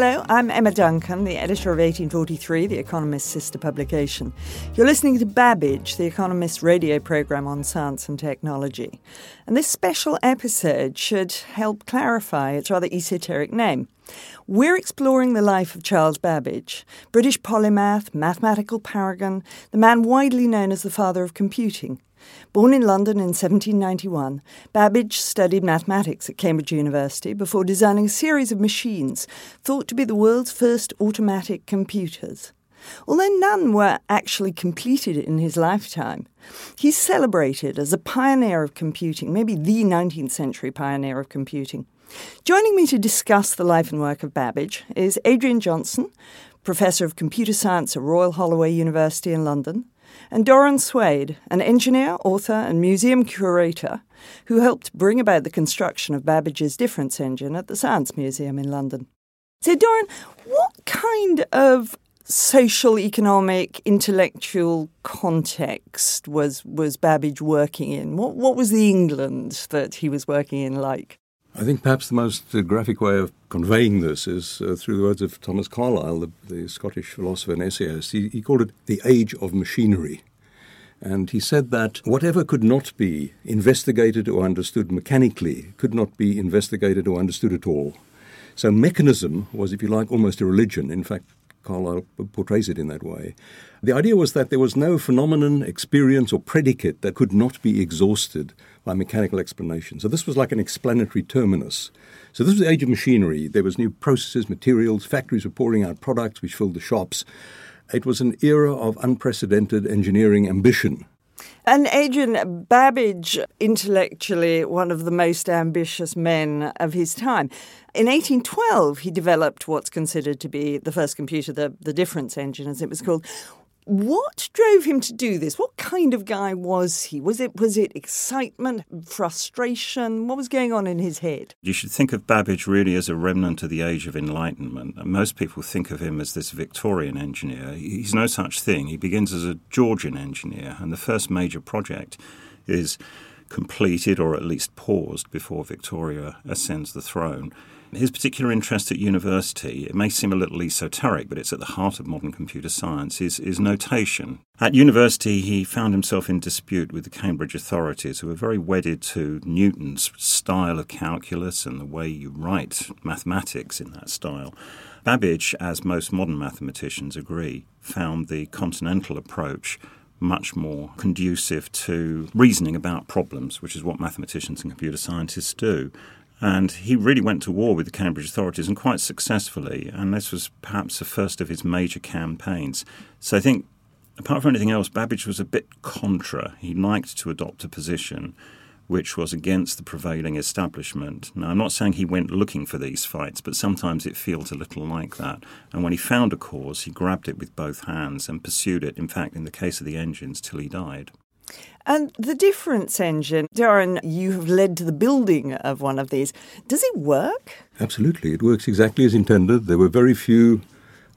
Hello, I'm Emma Duncan, the editor of 1843, The Economist's sister publication. You're listening to Babbage, The Economist's radio programme on science and technology. And this special episode should help clarify its rather esoteric name. We're exploring the life of Charles Babbage, British polymath, mathematical paragon, the man widely known as the father of computing. Born in London in 1791, Babbage studied mathematics at Cambridge University before designing a series of machines thought to be the world's first automatic computers. Although none were actually completed in his lifetime, he's celebrated as a pioneer of computing, maybe the 19th century pioneer of computing. Joining me to discuss the life and work of Babbage is Adrian Johnstone, Professor of Computer Science at Royal Holloway University in London, and Doron Swade, an engineer, author, and museum curator who helped bring about the construction of Babbage's difference engine at the Science Museum in London. So, Doran, what kind of social, economic, intellectual context was, was Babbage working in? What, what was the England that he was working in like? I think perhaps the most uh, graphic way of conveying this is uh, through the words of Thomas Carlyle, the, the Scottish philosopher and essayist. He, he, called it the age of machinery. And he said that whatever could not be investigated or understood mechanically could not be investigated or understood at all. So mechanism was, if you like, almost a religion. In fact, Carlyle portrays it in that way. The idea was that there was no phenomenon, experience, or predicate that could not be exhausted by mechanical explanation. So this was like an explanatory terminus. So this was the age of machinery. There was new processes, materials, factories were pouring out products which filled the shops. It was an era of unprecedented engineering ambition. And Adrian Babbage, intellectually one of the most ambitious men of his time. In 1812, he developed what's considered to be the first computer, the, the difference engine, as it was called. What drove him to do this? What kind of guy was he? Was it was it excitement, frustration? What was going on in his head? You should think of Babbage really as a remnant of the age of enlightenment. Most people think of him as this Victorian engineer. He's no such thing. He begins as a Georgian engineer, and the first major project is completed or at least paused before Victoria ascends the throne. His particular interest at university, it may seem a little esoteric, but it's at the heart of modern computer science, is, is notation. At university, he found himself in dispute with the Cambridge authorities, who were very wedded to Newton's style of calculus and the way you write mathematics in that style. Babbage, as most modern mathematicians agree, found the continental approach much more conducive to reasoning about problems, which is what mathematicians and computer scientists do. And he really went to war with the Cambridge authorities and quite successfully. And this was perhaps the first of his major campaigns. So I think, apart from anything else, Babbage was a bit contra. He liked to adopt a position which was against the prevailing establishment. Now, I'm not saying he went looking for these fights, but sometimes it feels a little like that. And when he found a cause, he grabbed it with both hands and pursued it, in fact, in the case of the engines, till he died. And the difference engine, Darren, you have led to the building of one of these. Does it work? Absolutely. It works exactly as intended. There were very few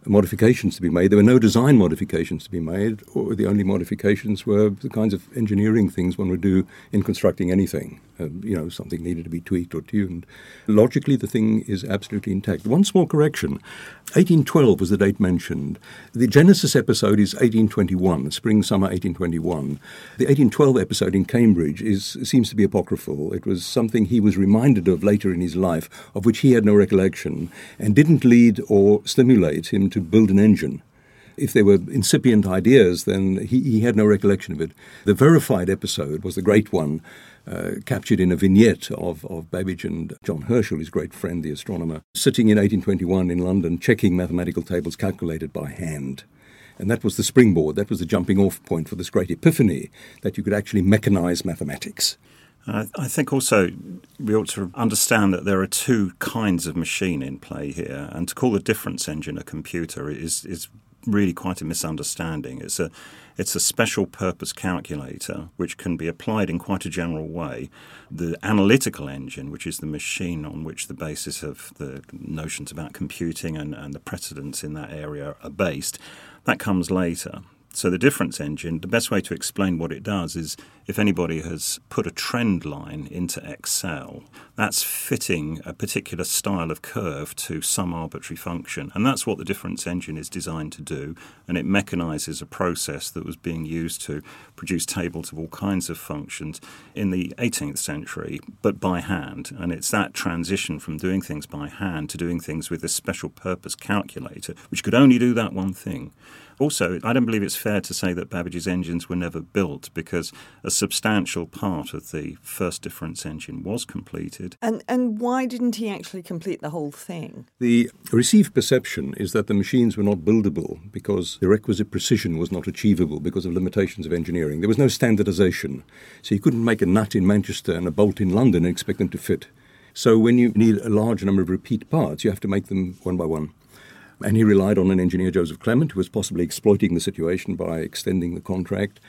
modifications to be made. There were no design modifications to be made, or the only modifications were the kinds of engineering things one would do in constructing anything. Uh, you know, something needed to be tweaked or tuned. Logically, the thing is absolutely intact. One small correction 1812 was the date mentioned. The Genesis episode is 1821, spring summer 1821. The 1812 episode in Cambridge is seems to be apocryphal. It was something he was reminded of later in his life, of which he had no recollection, and didn't lead or stimulate him to build an engine. If there were incipient ideas, then he, he had no recollection of it. The verified episode was the great one, uh, captured in a vignette of, of Babbage and John Herschel, his great friend, the astronomer, sitting in 1821 in London checking mathematical tables calculated by hand. And that was the springboard, that was the jumping off point for this great epiphany that you could actually mechanize mathematics. I, I think also we ought to understand that there are two kinds of machine in play here, and to call the difference engine a computer is is really quite a misunderstanding. It's a it's a special purpose calculator which can be applied in quite a general way. The analytical engine, which is the machine on which the basis of the notions about computing and, and the precedents in that area are based, that comes later. So the difference engine, the best way to explain what it does is if anybody has put a trend line into Excel, that's fitting a particular style of curve to some arbitrary function. And that's what the difference engine is designed to do. And it mechanizes a process that was being used to produce tables of all kinds of functions in the 18th century, but by hand. And it's that transition from doing things by hand to doing things with this special purpose calculator, which could only do that one thing. Also, I don't believe it's fair to say that Babbage's engines were never built because a substantial part of the first difference engine was completed. And and why didn't he actually complete the whole thing? The received perception is that the machines were not buildable because the requisite precision was not achievable because of limitations of engineering. There was no standardization. So you couldn't make a nut in Manchester and a bolt in London and expect them to fit. So when you need a large number of repeat parts, you have to make them one by one. And he relied on an engineer, Joseph Clement, who was possibly exploiting the situation by extending the contract.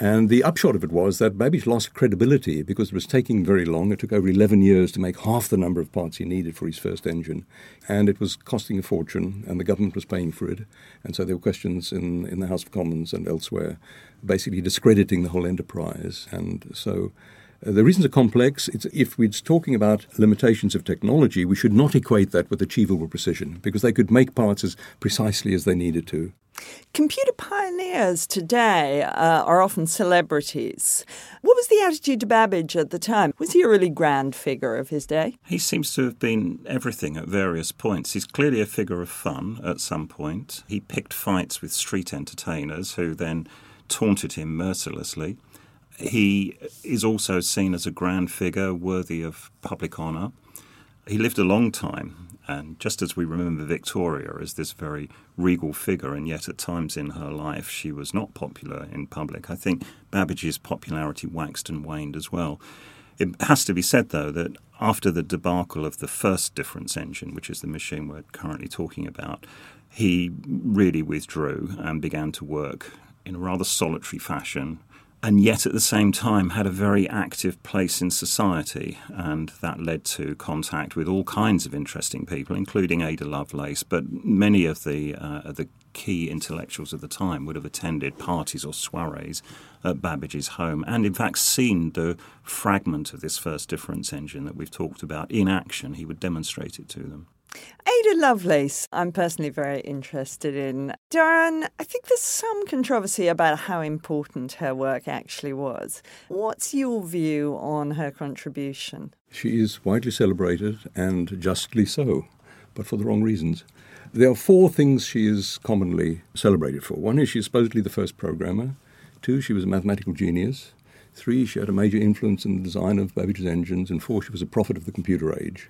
And the upshot of it was that Babbage lost credibility because it was taking very long. It took over 11 years to make half the number of parts he needed for his first engine. And it was costing a fortune, and the government was paying for it. And so there were questions in, in the House of Commons and elsewhere basically discrediting the whole enterprise. And so uh, the reasons are complex. It's, if we're talking about limitations of technology, we should not equate that with achievable precision because they could make parts as precisely as they needed to. Computer pioneers today uh, are often celebrities. What was the attitude to Babbage at the time? Was he a really grand figure of his day? He seems to have been everything at various points. He's clearly a figure of fun at some point. He picked fights with street entertainers who then taunted him mercilessly. He is also seen as a grand figure worthy of public honour. He lived a long time, and just as we remember Victoria as this very regal figure, and yet at times in her life she was not popular in public, I think Babbage's popularity waxed and waned as well. It has to be said, though, that after the debacle of the first difference engine, which is the machine we're currently talking about, he really withdrew and began to work in a rather solitary fashion and yet at the same time had a very active place in society. And that led to contact with all kinds of interesting people, including Ada Lovelace. But many of the, uh, the key intellectuals of the time would have attended parties or soirees at Babbage's home and, in fact, seen the fragment of this first difference engine that we've talked about in action. He would demonstrate it to them. Ada Lovelace, I'm personally very interested in. Darren, I think there's some controversy about how important her work actually was. What's your view on her contribution? She is widely celebrated and justly so, but for the wrong reasons. There are four things she is commonly celebrated for. One is she's supposedly the first programmer. Two, she was a mathematical genius. Three, she had a major influence in the design of Babbage's engines. And four, she was a prophet of the computer age.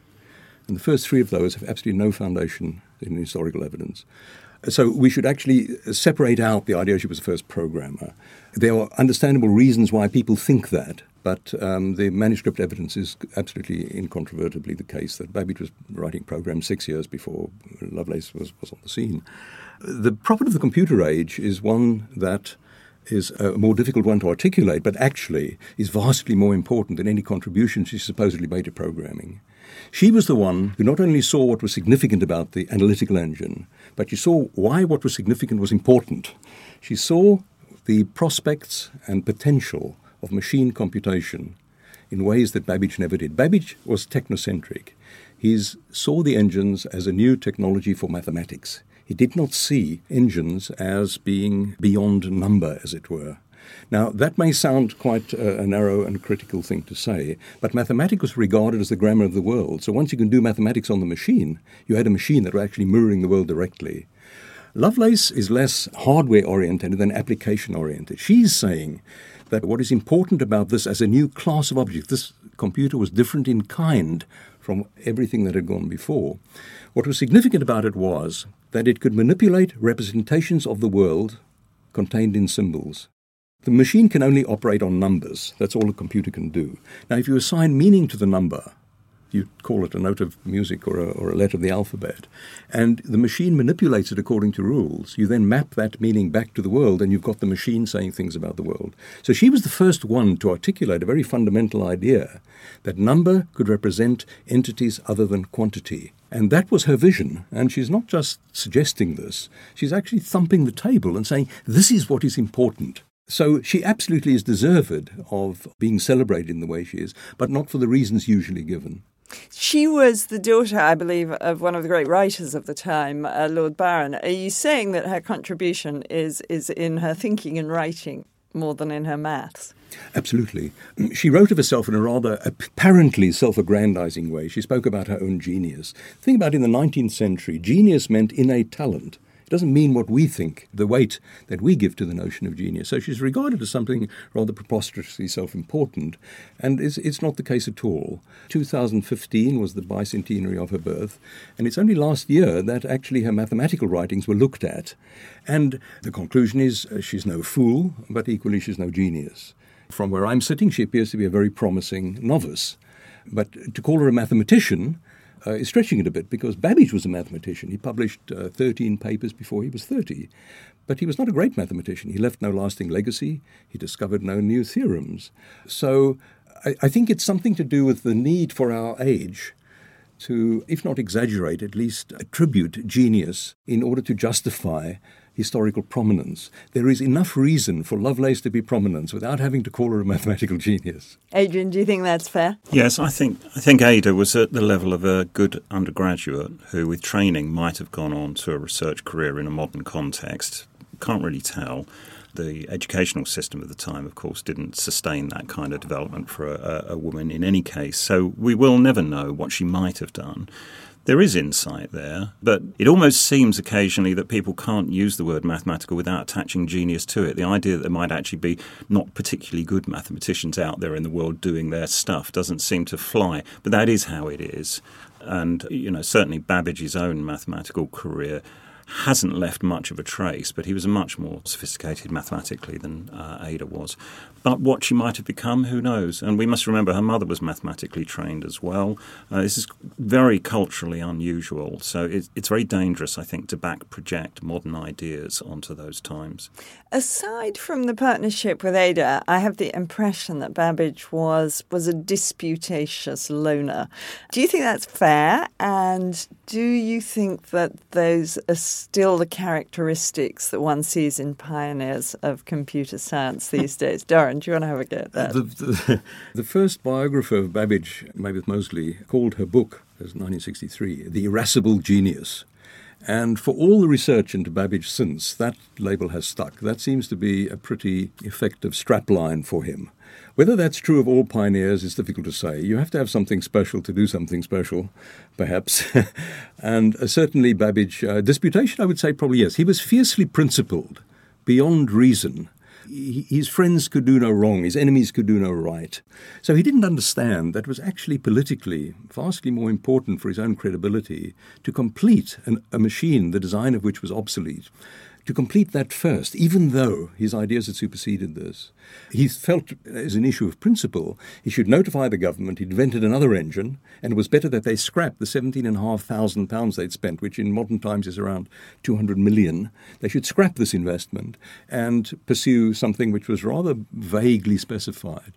And the first three of those have absolutely no foundation in historical evidence. So we should actually separate out the idea she was the first programmer. There are understandable reasons why people think that, but um, the manuscript evidence is absolutely incontrovertibly the case that Babbage was writing programs six years before Lovelace was, was on the scene. The prophet of the computer age is one that is a more difficult one to articulate, but actually is vastly more important than any contribution she supposedly made to programming. She was the one who not only saw what was significant about the analytical engine, but she saw why what was significant was important. She saw the prospects and potential of machine computation in ways that Babbage never did. Babbage was technocentric. He saw the engines as a new technology for mathematics. He did not see engines as being beyond number, as it were. Now, that may sound quite a, a, narrow and critical thing to say, but mathematics was regarded as the grammar of the world. So once you can do mathematics on the machine, you had a machine that was actually mirroring the world directly. Lovelace is less hardware oriented than application oriented. She's saying that what is important about this as a new class of objects, this computer was different in kind from everything that had gone before. What was significant about it was that it could manipulate representations of the world contained in symbols. The machine can only operate on numbers. That's all a computer can do. Now, if you assign meaning to the number, you call it a note of music or a, or a letter of the alphabet, and the machine manipulates it according to rules. You then map that meaning back to the world, and you've got the machine saying things about the world. So she was the first one to articulate a very fundamental idea that number could represent entities other than quantity. And that was her vision. And she's not just suggesting this, she's actually thumping the table and saying, this is what is important. So she absolutely is deserved of being celebrated in the way she is, but not for the reasons usually given. She was the daughter, I believe, of one of the great writers of the time, uh, Lord Byron. Are you saying that her contribution is, is in her thinking and writing more than in her maths? Absolutely. She wrote of herself in a rather apparently self aggrandizing way. She spoke about her own genius. Think about it, in the 19th century, genius meant innate talent doesn't mean what we think, the weight that we give to the notion of genius. So she's regarded as something rather preposterously self important, and it's, it's not the case at all. 2015 was the bicentenary of her birth, and it's only last year that actually her mathematical writings were looked at. And the conclusion is uh, she's no fool, but equally she's no genius. From where I'm sitting, she appears to be a very promising novice. But to call her a mathematician, uh, is stretching it a bit because Babbage was a mathematician. He published uh, 13 papers before he was 30. But he was not a great mathematician. He left no lasting legacy. He discovered no new theorems. So I, I think it's something to do with the need for our age to, if not exaggerate, at least attribute genius in order to justify historical prominence. There is enough reason for Lovelace to be prominent without having to call her a mathematical genius. Adrian, do you think that's fair? Yes, I think I think Ada was at the level of a good undergraduate who, with training, might have gone on to a research career in a modern context. Can't really tell. The educational system of the time, of course, didn't sustain that kind of development for a, a woman in any case. So we will never know what she might have done there is insight there, but it almost seems occasionally that people can't use the word mathematical without attaching genius to it. The idea that there might actually be not particularly good mathematicians out there in the world doing their stuff doesn't seem to fly, but that is how it is. And, you know, certainly Babbage's own mathematical career hasn't left much of a trace, but he was much more sophisticated mathematically than uh, Ada was. But what she might have become, who knows? And we must remember her mother was mathematically trained as well. Uh, this is very culturally unusual, so it, it's very dangerous, I think, to back project modern ideas onto those times. Aside from the partnership with Ada, I have the impression that Babbage was was a disputatious loner. Do you think that's fair? And do you think that those are still the characteristics that one sees in pioneers of computer science these days? Darren, do you want to have a go at that? The, the, the first biographer of Babbage, Maboth Moseley, called her book, as 1963, The Irascible Genius. And for all the research into Babbage since, that label has stuck. That seems to be a pretty effective strapline for him. Whether that's true of all pioneers is difficult to say. You have to have something special to do something special, perhaps. and uh, certainly Babbage, uh, disputation, I would say probably yes. He was fiercely principled, beyond reason his friends could do no wrong, his enemies could do no right. So he didn't understand that it was actually politically vastly more important for his own credibility to complete an, a machine, the design of which was obsolete, to complete that first, even though his ideas had superseded this. He felt, as an issue of principle, he should notify the government he'd invented another engine, and it was better that they scrap the seventeen and a half thousand pounds they'd spent, which in modern times is around 200 million. They should scrap this investment and pursue something which was rather vaguely specified.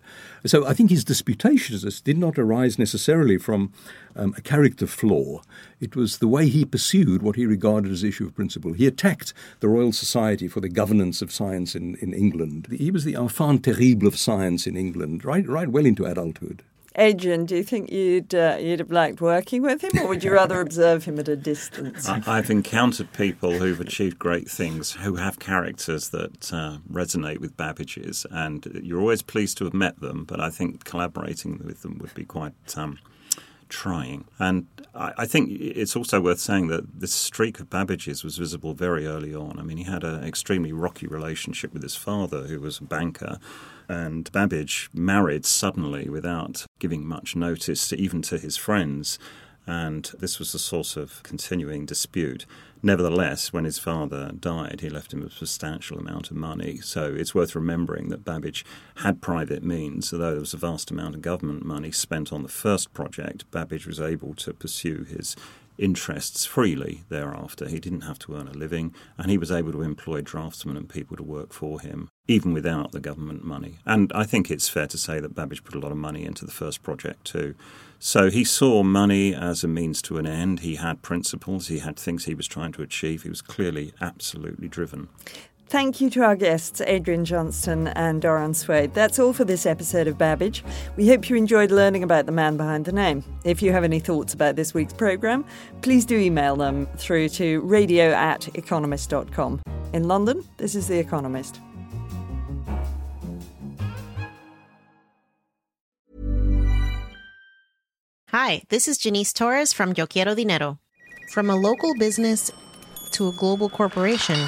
So I think his disputatious did not arise necessarily from um, a character flaw. It was the way he pursued what he regarded as issue of principle. He attacked the Royal Society for the governance of science in, in England. He was the enfant terrible of science in England, right, right well into adulthood. Adrian, do you think you'd uh, you'd have liked working with him, or would you rather observe him at a distance? I, have encountered people who've achieved great things who have characters that uh, resonate with Babbage's, and you're always pleased to have met them. But I think collaborating with them would be quite um, trying. And I, I, think it's also worth saying that this streak of Babbage's was visible very early on. I mean, he had an extremely rocky relationship with his father, who was a banker. And Babbage married suddenly without giving much notice, even to his friends. And this was a source of continuing dispute. Nevertheless, when his father died, he left him a substantial amount of money. So it's worth remembering that Babbage had private means, although there was a vast amount of government money spent on the first project. Babbage was able to pursue his interests freely thereafter. He didn't have to earn a living, and he was able to employ draftsmen and people to work for him, even without the government money. And I think it's fair to say that Babbage put a lot of money into the first project too. So he saw money as a means to an end. He had principles, he had things he was trying to achieve. He was clearly absolutely driven. Thank you to our guests, Adrian Johnstone and Doron Swade. That's all for this episode of Babbage. We hope you enjoyed learning about the man behind the name. If you have any thoughts about this week's programme, please do email them through to radio at economist.com. In London, this is The Economist. Hi, this is Jannese Torres from Yo Quiero Dinero. From a local business to a global corporation,